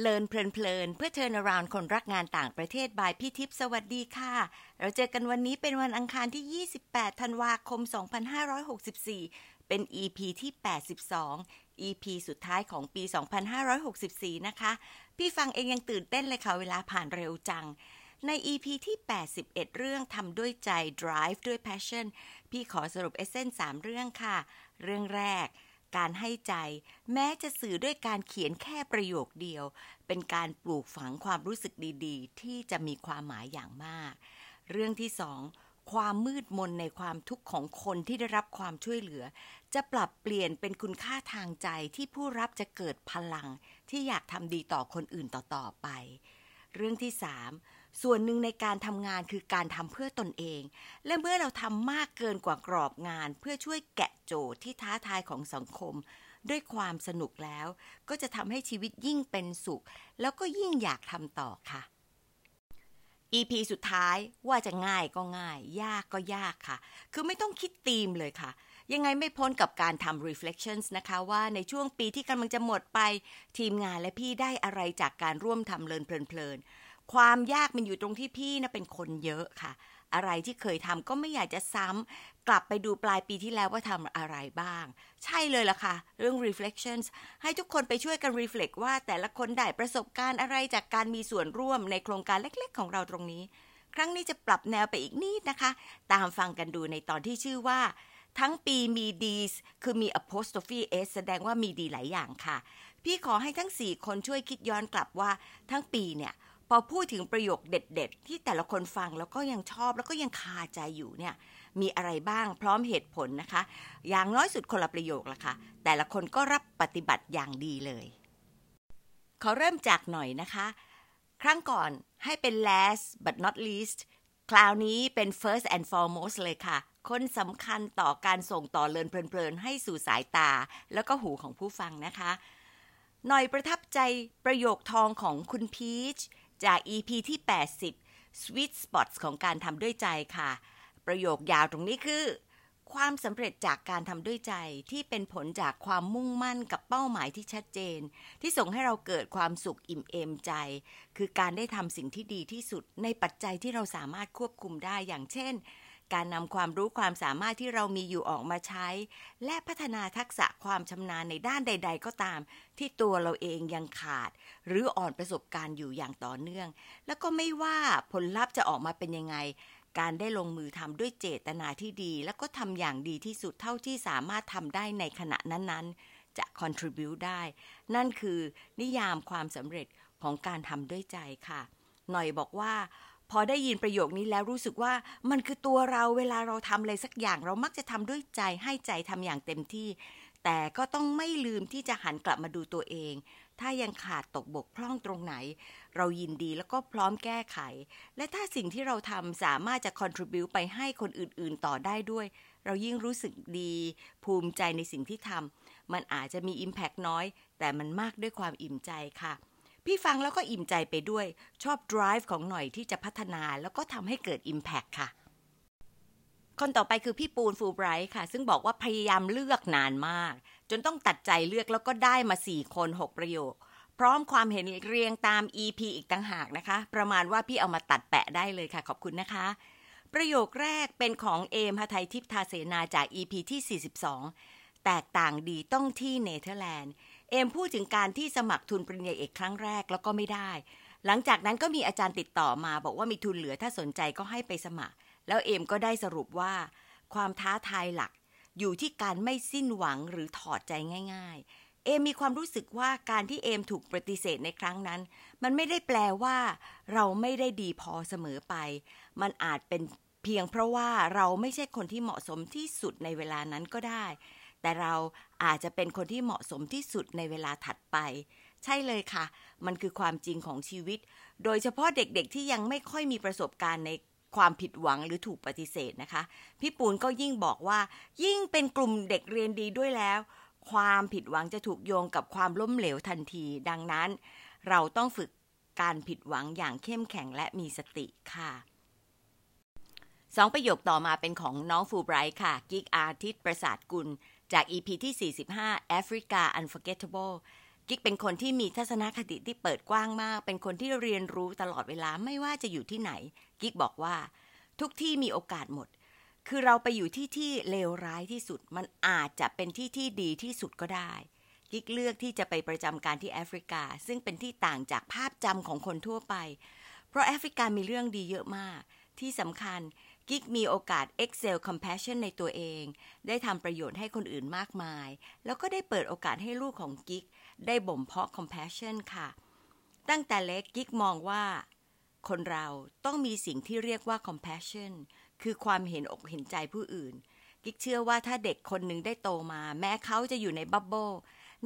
เลินเพลินๆเพื่อเทิร์นราวคนรักงานต่างประเทศบายพี่ทิพย์สวัสดีค่ะ เราเจอกันวันนี้เป็นวันอังคารที่ 28 ธันวาคม 2564 เป็น EP ที่ 82 EP สุดท้ายของปี 2564 นะคะ พี่ฟังเองยังตื่นเต้นเลยค่ะ เวลาผ่านเร็วจัง ใน EP ที่ 81 เรื่องทำด้วยใจ drive ด้วย passion พี่ขอสรุปเอเซนสามเรื่องค่ะ เรื่องแรก การให้ใจ แม้จะสื่อด้วยการเขียนแค่ประโยคเดียว เป็นการปลูกฝังความรู้สึกดีๆ ที่จะมีความหมายอย่างมาก เรื่องที่สองความมืดมนในความทุกข์ของคนที่ได้รับความช่วยเหลือ จะปรับเปลี่ยนเป็นคุณค่าทางใจที่ผู้รับจะเกิดพลังที่อยากทำดีต่อคนอื่นต่อๆไป เรื่องที่สาม ส่วนหนึ่งในการทำงานคือการทำเพื่อตนเอง และเมื่อเราทำมากเกินกว่ากรอบงาน เพื่อช่วยแกะโจทย์ที่ท้าทายของสังคม ด้วยความสนุกแล้ว ก็จะทำให้ชีวิตยิ่งเป็นสุข แล้วก็ยิ่งอยากทำต่อค่ะ EP สุดท้ายว่าจะง่ายก็ง่าย ยากก็ยากค่ะ คือไม่ต้องคิดธีมเลยค่ะ ยังไงไม่พ้นกับการทำ reflections นะคะ ว่าในช่วงปีที่กำลังจะหมดไป ทีมงานและพี่ได้อะไรจากการร่วมทำเลินเพลิน ความยากมันอยู่ตรงที่พี่นะเป็นคนเยอะค่ะ อะไรที่เคยทำก็ไม่อยากจะซ้ำกลับไปดูปลายปีที่แล้วว่าทำอะไรบ้าง ใช่เลยล่ะค่ะ เรื่อง reflections ให้ทุกคนไปช่วยกัน reflect ว่าแต่ละคนได้ประสบการณ์อะไรจากการมีส่วนร่วมในโครงการเล็กๆ ของเราตรงนี้ ครั้งนี้จะปรับแนวไปอีกนิดนะคะ ตามฟังกันดูในตอนที่ชื่อว่าทั้งปีมีดีสคือมี apostrophe s แสดงว่ามีดีหลายอย่างค่ะ พี่ขอให้ทั้ง 4 คนช่วยคิดย้อนกลับว่าทั้งปีเนี่ย พอพูดถึงประโยคเด็ด ๆ ที่แต่ละคนฟังแล้วก็ยังชอบแล้วก็ยังคาใจอยู่เนี่ยมีอะไรบ้างพร้อมเหตุผลนะคะ อย่างน้อยสุดคนละประโยคละค่ะ แต่ละคนก็รับปฏิบัติอย่างดีเลยเขาเริ่มจากหน่อยนะคะ ครั้งก่อนให้เป็น last but not least คราวนี้เป็น first and foremost เลยค่ะ คนสำคัญต่อการส่งต่อเลินเพลินๆ ให้สู่สายตาแล้วก็หูของผู้ฟังนะคะ หน่อยประทับใจประโยคทองของคุณพีช จาก EP ที่ 80 Sweet Spots ของการทำด้วยใจค่ะ ประโยคยาวตรงนี้คือ ความสำเร็จจากการทำด้วยใจที่เป็นผลจากความมุ่งมั่นกับเป้าหมายที่ชัดเจน ที่ส่งให้เราเกิดความสุขอิ่มเอมใจ คือการได้ทำสิ่งที่ดีที่สุดในปัจจัยที่เราสามารถควบคุมได้อย่างเช่น การนำความรู้ความสามารถที่เรามีอยู่ออกมาใช้ และพัฒนาทักษะความชำนาญในด้านใด ๆ ก็ตาม ที่ตัวเราเองยังขาด หรืออ่อนประสบการณ์อยู่อย่างต่อเนื่อง แล้วก็ไม่ว่าผลลัพธ์จะออกมาเป็นยังไง การได้ลงมือทำด้วยเจตนาที่ดี แล้วก็ทำอย่างดีที่สุดเท่าที่สามารถทำได้ในขณะนั้นๆ จะ contribute ได้ นั่นคือนิยามความสำเร็จของการทำด้วยใจค่ะ หน่อยบอกว่า พอได้ยินประโยคนี้แล้วรู้สึกว่ามันคือตัวเราเวลาเราทำอะไรสักอย่าง เรามักจะทำด้วยใจให้ใจทำอย่างเต็มที่ แต่ก็ต้องไม่ลืมที่จะหันกลับมาดูตัวเอง ถ้ายังขาดตกบกพร่องตรงไหน เรายินดีแล้วก็พร้อมแก้ไข และถ้าสิ่งที่เราทำสามารถจะ contribu ไปให้คนอื่นๆ ต่อได้ด้วย เรายิ่งรู้สึกดี ภูมิใจในสิ่งที่ทำมันอาจจะมี Impact น้อย แต่มันมากด้วยความอิ่มใจค่ะ พี่ฟังแล้วก็อิ่มใจไปด้วย ชอบ drive ของหน่อยที่จะพัฒนาแล้วก็ทำให้เกิด impact ค่ะ คนต่อไปคือพี่ปูนฟูไบรท์ค่ะ ซึ่งบอกว่าพยายามเลือกนานมาก จนต้องตัดใจเลือกแล้วก็ได้มา 4 คน 6 ประโยค พร้อมความเห็นเรียงตาม EP อีกต่างหากนะคะ ประมาณว่าพี่เอามาตัดแปะได้เลยค่ะ ขอบคุณนะคะ ประโยคแรกเป็นของเอมหทัยทิพทาเสนาจาก EP ที่ 42 แตกต่างดีต้องที่เนเธอร์แลนด์ เอมพูดถึงการที่สมัครทุนปริญญาเอกครั้งแรกแล้วก็ไม่ได้ หลังจากนั้นก็มีอาจารย์ติดต่อมา บอกว่ามีทุนเหลือถ้าสนใจก็ให้ไปสมัคร แล้วเอมก็ได้สรุปว่า ความท้าทายหลัก อยู่ที่การไม่สิ้นหวังหรือถอดใจง่าย ๆ เอมมีความรู้สึกว่าการที่เอมถูกปฏิเสธในครั้งนั้น มันไม่ได้แปลว่า เราไม่ได้ดีพอเสมอไป มันอาจเป็นเพียงเพราะว่าเราไม่ใช่คนที่เหมาะสมที่สุดในเวลานั้นก็ได้ แต่เราอาจจะเป็นคนที่เหมาะสมที่สุดในเวลาถัดไป ใช่เลยค่ะ มันคือความจริงของชีวิต โดยเฉพาะเด็กๆที่ยังไม่ค่อยมีประสบการณ์ในความผิดหวังหรือถูกปฏิเสธนะคะ พี่ปูนก็ยิ่งบอกว่า ยิ่งเป็นกลุ่มเด็กเรียนดีด้วยแล้ว ความผิดหวังจะถูกโยงกับความล้มเหลวทันที ดังนั้น เราต้องฝึกการผิดหวังอย่างเข้มแข็งและมีสติค่ะสองประโยคต่อมาเป็นของน้องฟูไบรท์ค่ะ กิกอาทิตย์ประสาทกุล จาก EP ที่ 45 Africa Unforgettable กิ๊กเป็นคนที่มีทัศนคติที่เปิดกว้างมาก เป็นคนที่เรียนรู้ตลอดเวลาไม่ว่าจะอยู่ที่ไหน กิ๊กบอกว่า ทุกที่มีโอกาสหมด คือเราไปอยู่ที่ที่เลวร้ายที่สุด มันอาจจะเป็นที่ที่ดีที่สุดก็ได้ กิ๊กเลือกที่จะไปประจำการที่แอฟริกา ซึ่งเป็นที่ต่างจากภาพจำของคนทั่วไป เพราะแอฟริกามีเรื่องดีเยอะมาก ที่สำคัญ กิ๊กมีโอกาส excel compassion ในตัวเอง ได้ทำประโยชน์ให้คนอื่นมากมาย แล้วก็ได้เปิดโอกาสให้ลูกของกิ๊ก ได้บ่มเพาะ compassion ค่ะ ตั้งแต่เล็กกิ๊กมองว่า คนเราต้องมีสิ่งที่เรียกว่า compassion คือความเห็นอกเห็นใจผู้อื่น กิ๊กเชื่อว่าถ้าเด็กคนหนึ่งได้โตมา แม้เขาจะอยู่ใน bubble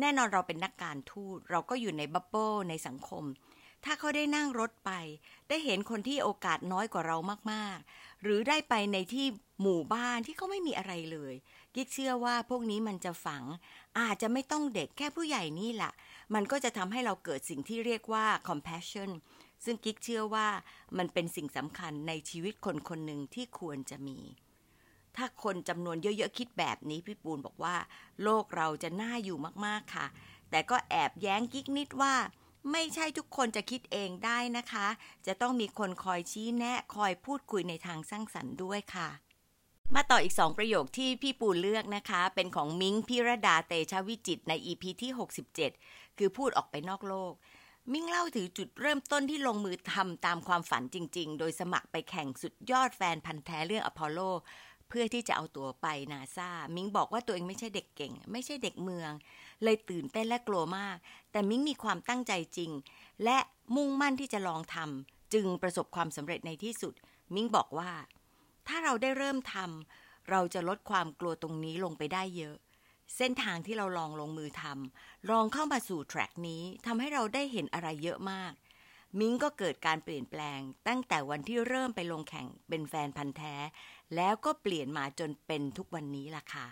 แน่นอนเราเป็นนักการทูตเราก็อยู่ใน bubble ในสังคมถ้าเขาได้นั่งรถไป ได้เห็นคนที่โอกาสน้อยกว่าเรามากๆ หรือได้ไปในที่หมู่บ้านที่เขาไม่มีอะไรเลยกิ๊กเชื่อว่าพวกนี้มันจะฝัง อาจจะไม่ต้องเด็กแค่ผู้ใหญ่นี่แหละมันก็จะทำให้เราเกิดสิ่งที่เรียกว่า compassion ซึ่งกิ๊กเชื่อว่ามันเป็นสิ่งสำคัญในชีวิตคนคนหนึ่งที่ควรจะมี ถ้าคนจำนวนเยอะๆคิดแบบนี้พี่ปูนบอกว่า โลกเราจะน่าอยู่มากๆค่ะ แต่ก็แอบแย้งกิ๊กนิดว่า ไม่ใช่ทุกคนจะคิดเองได้นะคะ จะต้องมีคนคอยชี้แนะ คอยพูดคุยในทางสร้างสรรค์ด้วยค่ะ มาต่ออีกสองประโยคที่พี่ปูเลือกนะคะ เป็นของมิ้งพิรดาเตชะวิจิตใน EP ที่ 67 คือพูดออกไปนอกโลก มิ้งเล่าถึงจุดเริ่มต้นที่ลงมือทำตามความฝันจริง ๆ โดยสมัครไปแข่งสุดยอดแฟนพันธ์แท้เรื่องอพอลโลเพื่อที่จะเอาตัวไปนาซามิ้งบอกว่าตัวเองไม่ใช่เด็กเก่ง ไม่ใช่เด็กเมือง เลยตื่นเต้นและกลัวมาก แต่มิ้งมีความตั้งใจจริง และมุ่งมั่นที่จะลองทำจึงประสบความสำเร็จในที่สุด มิ้งบอกว่า ถ้าเราได้เริ่มทำเราจะลดความกลัวตรงนี้ลงไปได้เยอะ เส้นทางที่เราลองลงมือทำลองเข้ามาสู่แทร็กนี้ทำให้เราได้เห็นอะไรเยอะมาก มิ้งก็เกิดการเปลี่ยนแปลง ตั้งแต่วันที่เริ่มไปลงแข่งเป็นแฟนพันธ์แท้ แล้วก็เปลี่ยนมาจนเป็นทุกวันนี้ล่ะค่ะ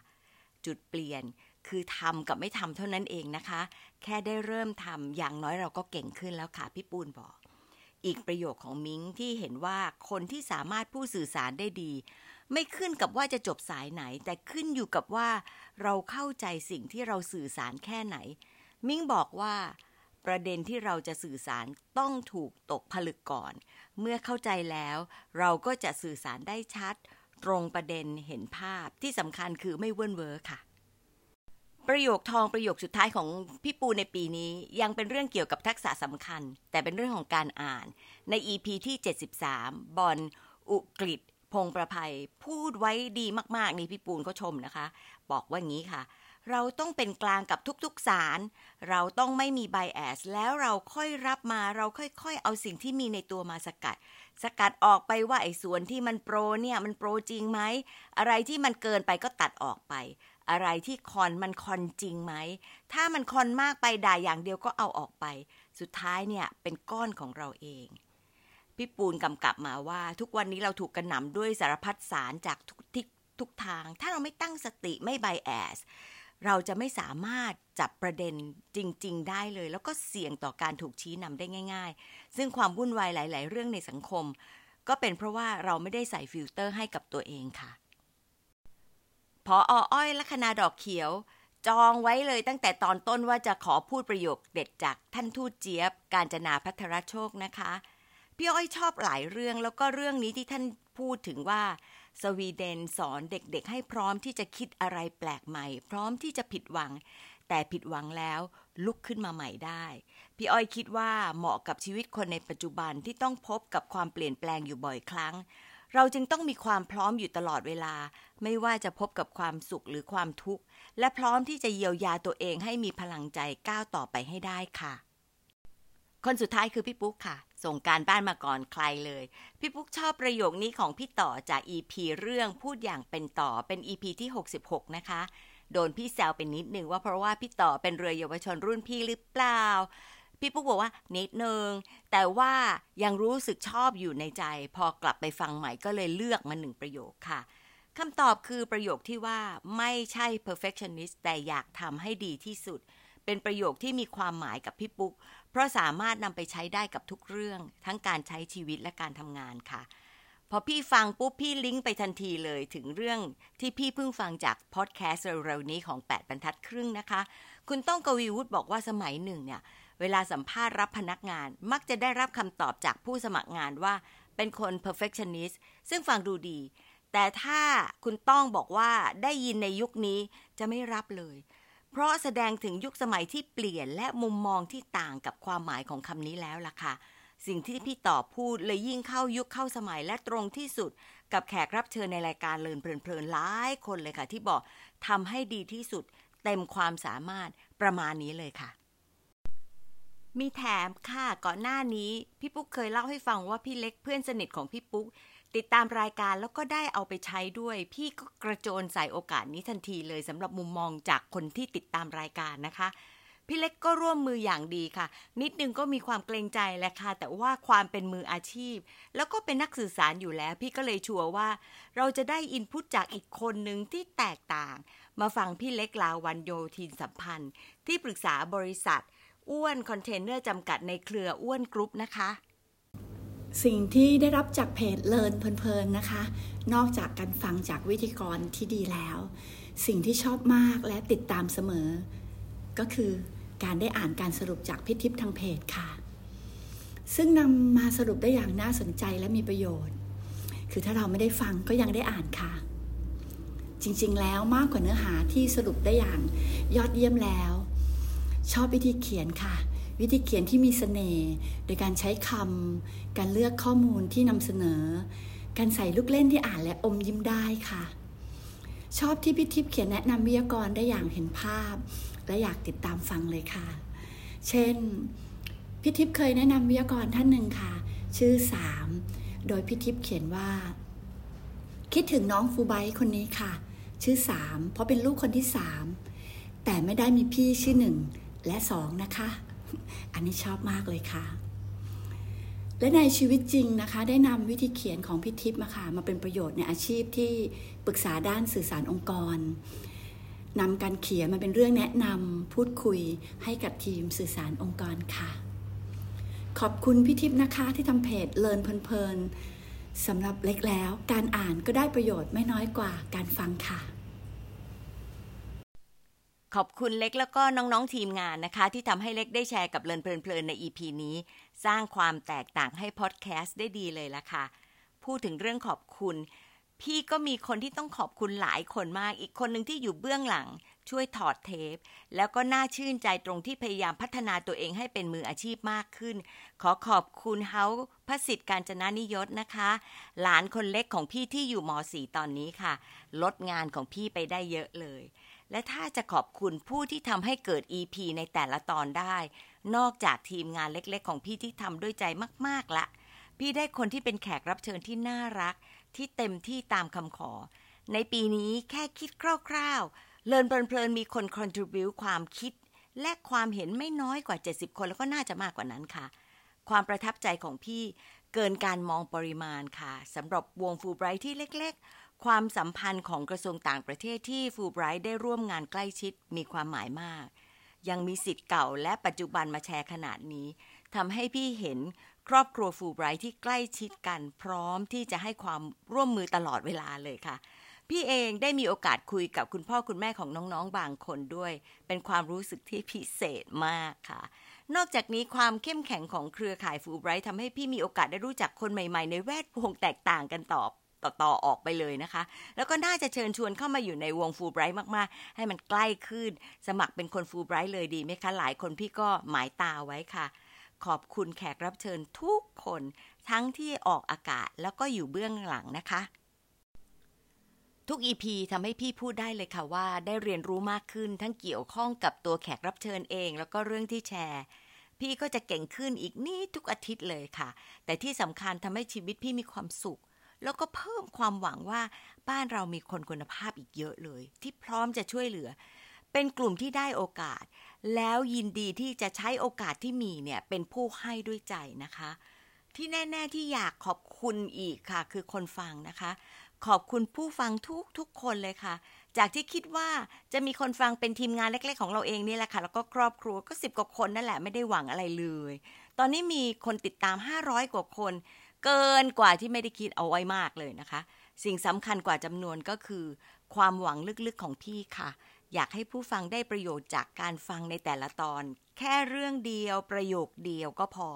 จุดเปลี่ยน คือทำกับไม่ทำเท่านั้นเองนะคะ แค่ได้เริ่มทำอย่างน้อยเราก็เก่งขึ้นแล้วค่ะพี่ปูนบอก อีกประโยคของมิ้งที่เห็นว่าคนที่สามารถพูดสื่อสารได้ดี ไม่ขึ้นกับว่าจะจบสายไหน แต่ขึ้นอยู่กับว่า เราเข้าใจสิ่งที่เราสื่อสารแค่ไหน มิ้งบอกว่าประเด็นที่เราจะสื่อสารต้องถูกตกผลึกก่อน เมื่อเข้าใจแล้ว เราก็จะสื่อสารได้ชัด ตรงประเด็นเห็นภาพที่สำคัญคือไม่เวิ้นเวอค่ะ ประโยคทองประโยคสุดท้ายของพี่ปูในปีนี้ยังเป็นเรื่องเกี่ยวกับทักษะสำคัญ แต่เป็นเรื่องของการอ่าน ใน EP ที่ 73 บอลอุกฤษพงประภัยพูดไว้ดีมาก ๆ นี่พี่ปูนก็ชมนะคะ บอกว่างี้ค่ะ เราต้องเป็นกลางกับทุกๆสาร เราต้องไม่มีไบแอสแล้วเราค่อยรับมาเราค่อยๆ เอาสิ่งที่มีในตัวมาสกัด สกัดออกไปว่าไอ้ส่วนที่มันโปรเนี่ยมันโปรจริงไหมอะไรที่มันเกินไปก็ตัดออกไป อะไรที่คอนมันคอนจริงไหม ถ้ามันคอนมากไปด่าอย่างเดียวก็เอาออกไป สุดท้ายเนี่ยเป็นก้อนของเราเอง พี่ปูนกำกับมาว่า ทุกวันนี้เราถูกกระหน่ำด้วยสารพัดสารจากทุกทิศทุกทาง ถ้าเราไม่ตั้งสติไม่ bias เราจะไม่สามารถจับประเด็นจริง ๆ ได้เลย แล้วก็เสี่ยงต่อการถูกชี้นำได้ง่าย ๆ ซึ่งความวุ่นวายหลาย ๆ เรื่องในสังคม ก็เป็นเพราะว่าเราไม่ได้ใส่ฟิลเตอร์ให้กับตัวเองค่ะ พี่อ้อยลัคนาดอกเขียว จองไว้เลยตั้งแต่ตอนต้นว่าจะขอพูดประโยคเด็ดจากท่านทูตเจี๊ยบ การจนาพัทรโชคนะคะ พี่อ้อยชอบหลายเรื่องแล้วก็เรื่องนี้ที่ท่านพูดถึงว่าสวีเดนสอนเด็กๆ ให้พร้อมที่จะคิดอะไรแปลกใหม่ พร้อมที่จะผิดหวัง แต่ผิดหวังแล้วลุกขึ้นมาใหม่ได้ พี่อ้อยคิดว่าเหมาะกับชีวิตคนในปัจจุบันที่ต้องพบกับความเปลี่ยนแปลงอยู่บ่อยครั้ง เราจึงต้องมีความพร้อมอยู่ตลอดเวลา ไม่ว่าจะพบกับความสุขหรือความทุกข์ และพร้อมที่จะเยียวยาตัวเองให้มีพลังใจก้าวต่อไปให้ได้ค่ะ คนสุดท้ายคือพี่ปุ๊กค่ะ ส่งการบ้านมาก่อนใครเลย พี่ปุ๊กชอบประโยคนี้ของพี่ต่อจาก EP เรื่องพูดอย่างเป็นต่อเป็น EP ที่ 66 นะคะ โดนพี่แซวเป็นนิดนึงว่าเพราะว่าพี่ต่อเป็นเรือเยาวชนรุ่นพี่หรือเปล่า พี่ปุ๊กบอกว่านิดนึง แต่ว่ายังรู้สึกชอบอยู่ในใจ พอกลับไปฟังใหม่ก็เลยเลือกมาหนึ่งประโยคค่ะคำตอบคือประโยคที่ว่าไม่ใช่ perfectionist แต่อยากทำให้ดีที่สุด เป็นประโยคที่มีความหมายกับพี่ปุ๊ก เพราะสามารถนำไปใช้ได้กับทุกเรื่อง ทั้งการใช้ชีวิตและการทำงานค่ะ พอพี่ฟังปุ๊บพี่ลิงก์ไปทันทีเลยถึงเรื่องที่พี่เพิ่งฟังจากพอดแคสต์เร็วๆนี้ของ 8 บรรทัดครึ่งนะคะ คุณต้องกวีวุฒิบอกว่าสมัยหนึ่งเนี่ย เวลาสัมภาษณ์รับพนักงานมักจะได้รับคำตอบจากผู้สมัครงานว่าเป็นคน perfectionist ซึ่งฟังดูดี แต่ถ้าคุณต้องบอกว่าได้ยินในยุคนี้จะไม่รับเลย เพราะแสดงถึงยุคสมัยที่เปลี่ยนและมุมมองที่ต่างกับความหมายของคำนี้แล้วล่ะค่ะ สิ่งที่พี่ตอบพูดเลยยิ่งเข้ายุคเข้าสมัยและตรงที่สุด กับแขกรับเชิญในรายการเลินเพลินๆหลายคนเลยค่ะ ที่บอกทำให้ดีที่สุดเต็มความสามารถประมาณนี้เลยค่ะ มีแถมค่ะก่อนหน้านี้ พี่ปุ๊กเคยเล่าให้ฟังว่าพี่เล็กเพื่อนสนิทของพี่ปุ๊ก ติดตามรายการแล้วก็ได้เอาไปใช้ด้วย พี่ก็กระโจนใส่โอกาสนี้ทันทีเลยสำหรับมุมมองจากคนที่ติดตามรายการนะคะ พี่เล็กก็ร่วมมืออย่างดีค่ะ นิดนึงก็มีความเกรงใจแหละค่ะ แต่ว่าความเป็นมืออาชีพ แล้วก็เป็นนักสื่อสารอยู่แล้ว พี่ก็เลยชัวร์ว่า เราจะได้ input จากอีกคนหนึ่งที่แตกต่าง มาฟังพี่เล็กลาวันโยทินสัมพันธ์ ที่ปรึกษาบริษัท อ้วนคอนเทนเนอร์จำกัดในเครืออ้วนกรุ๊ปนะคะ สิ่งที่ได้รับจากเพจเลินเพลินๆนะคะ นอกจากการฟังจากวิธีกรที่ดีแล้ว สิ่งที่ชอบมากและติดตามเสมอ ก็คือการได้อ่านการสรุปจากพิทิปทางเพจค่ะ ซึ่งนำมาสรุปได้อย่างน่าสนใจและมีประโยชน์ คือถ้าเราไม่ได้ฟังก็ยังได้อ่านค่ะ จริงๆแล้วมากกว่าเนื้อหาที่สรุปได้อย่างยอดเยี่ยมแล้ว ชอบวิธีเขียนค่ะ วิธีเขียนที่มีสเสน่ห์โดยการใช้คำการเลือกข้อมูลที่นำเสนอ การใส่ลูกเล่นที่อ่านและอมยิ้มได้ค่ะ ชอบที่พิทิพเขียนแนะนำวิทยากรได้อย่างเห็นภาพ และอยากติดตามฟังเลยค่ะ เช่นพิทิพเคยแนะนำวิทยากรท่านหนึ่งค่ะ ชื่อสามโดยพิทิพเขียนว่า คิดถึงน้องฟูไบคนนี้ค่ะ ชื่อสามเพราะเป็นลูกคนที่สามแต่ไม่ได้มีพี่ชื่อหนึ่ง และสองนะคะ อันนี้ชอบมากเลยค่ะ และในชีวิตจริงนะคะ ได้นำวิธีเขียนของพิทิพย์มาค่ะ มาเป็นประโยชน์ในอาชีพที่ปรึกษาด้านสื่อสารองค์กรนำการเขียนมาเป็นเรื่องแนะนำพูดคุยให้กับทีมสื่อสารองค์กรค่ะ ขอบคุณพี่ทิพย์นะคะที่ทำเพจเลินเพลินสำหรับเล็กแล้ว การอ่านก็ได้ประโยชน์ไม่น้อยกว่าการฟังค่ะ ขอบคุณเล็กแล้วก็น้องๆทีมงานนะคะ ที่ทำให้เล็กได้แชร์กับเลินเพลินๆใน EP นี้ สร้างความแตกต่างให้พอดแคสต์ได้ดีเลยละค่ะ พูดถึงเรื่องขอบคุณ พี่ก็มีคนที่ต้องขอบคุณหลายคนมากอีกคนหนึ่งที่อยู่เบื้องหลัง ช่วยถอดเทป แล้วก็น่าชื่นใจตรงที่พยายามพัฒนาตัวเองให้เป็นมืออาชีพมากขึ้น ขอขอบคุณเฮาพระสิทธิ์การจนานิยศนะคะ หลานคนเล็กของพี่ที่อยู่ม .4 ตอนนี้ค่ะ ลดงานของพี่ไปได้เยอะเลย และถ้าจะขอบคุณผู้ที่ทำให้เกิด EP ในแต่ละตอนได้ นอกจากทีมงานเล็กๆ ของพี่ที่ทำด้วยใจมากๆละ พี่ได้คนที่เป็นแขกรับเชิญที่น่ารัก ที่เต็มที่ตามคำขอ ในปีนี้แค่คิดคร่าวๆ เลินเพลินๆ มีคน contribute ความคิด และความเห็นไม่น้อยกว่า 70 คนแล้วก็น่าจะมากกว่านั้นค่ะ ความประทับใจของพี่เกินการมองปริมาณค่ะสำหรับวงฟูไบรท์ที่เล็กๆ ความสัมพันธ์ของกระทรวงต่างประเทศที่ฟูไบรท์ได้ร่วมงานใกล้ชิดมีความหมายมาก ยังมีสิทธิ์เก่าและปัจจุบันมาแชร์ขนาดนี้ทำให้พี่เห็นครอบครัวฟูไบรท์ที่ใกล้ชิดกันพร้อมที่จะให้ความร่วมมือตลอดเวลาเลยค่ะ พี่เองได้มีโอกาสคุยกับคุณพ่อคุณแม่ของน้องๆ บางคนด้วย เป็นความรู้สึกที่พิเศษมากค่ะ นอกจากนี้ความเข้มแข็งของเครือข่ายฟูไบรท์ทำให้พี่มีโอกาสได้รู้จักคนใหม่ๆ ในแวดวงแตกต่างกันตอบ ต่อๆออกไปเลยนะคะ แล้วก็น่าจะเชิญชวนเข้ามาอยู่ในวงฟูไบรท์มากๆ ให้มันใกล้ขึ้น สมัครเป็นคนฟูไบรท์เลยดีไหมคะ หลายคนพี่ก็หมายตาไว้ค่ะ ขอบคุณแขกรับเชิญทุกคน ทั้งที่ออกอากาศแล้วก็อยู่เบื้องหลังนะคะ ทุก EP ทำให้พี่พูดได้เลยค่ะว่า ได้เรียนรู้มากขึ้นทั้งเกี่ยวข้องกับตัวแขกรับเชิญเอง แล้วก็เรื่องที่แชร์พี่ก็จะเก่งขึ้นอีกนี่ทุกอาทิตย์เลยค่ะ แต่ที่สำคัญทำให้ชีวิตพี่มีความสุข แล้วก็เพิ่มความหวังว่าบ้านเรามีคนคุณภาพอีกเยอะเลย ที่พร้อมจะช่วยเหลือ เป็นกลุ่มที่ได้โอกาส แล้วยินดีที่จะใช้โอกาสที่มีเนี่ยเป็นผู้ให้ด้วยใจนะคะ ที่แน่ ๆที่อยากขอบคุณอีกค่ะ คือคนฟังนะคะ ขอบคุณผู้ฟังทุกทุกคนเลยค่ะ จากที่คิดว่าจะมีคนฟังเป็นทีมงานเล็ก ๆ ของเราเองนี่แหละค่ะ แล้วก็ครอบครัวก็สิบกว่าคนนั่นแหละไม่ได้หวังอะไรเลย ตอนนี้มีคนติดตาม 500 กว่าคน เกินกว่าที่ไม่ได้คิดเอาไว้มากเลยนะคะ สิ่งสำคัญกว่าจำนวนก็คือ ความหวังลึกๆของพี่ค่ะ อยากให้ผู้ฟังได้ประโยชน์จากการฟังในแต่ละตอน แค่เรื่องเดียวประโยคเดียวก็พอ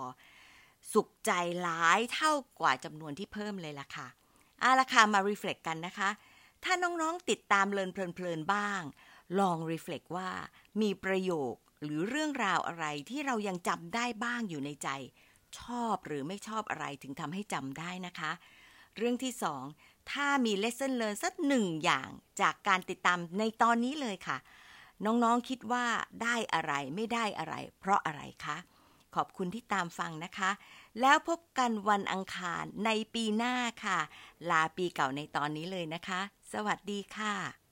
สุขใจหลายเท่ากว่าจำนวนที่เพิ่มเลยล่ะค่ะเอาละค่ะมารีเฟล็กกันนะคะ ถ้าน้องๆติดตามเลินเพลินๆบ้าง ลองรีเฟล็กว่ามีประโยคหรือเรื่องราวอะไรที่เรายังจำได้บ้างอยู่ในใจ ชอบหรือไม่ชอบอะไรถึงทำให้จำได้นะคะ เรื่องที่สองถ้ามี lesson learn สักหนึ่งอย่างจากการติดตามในตอนนี้เลยค่ะ น้องๆคิดว่าได้อะไรไม่ได้อะไร เพราะอะไรคะขอบคุณที่ตามฟังนะคะ แล้วพบกันวันอังคารในปีหน้าค่ะ ลาปีเก่าในตอนนี้เลยนะคะ สวัสดีค่ะ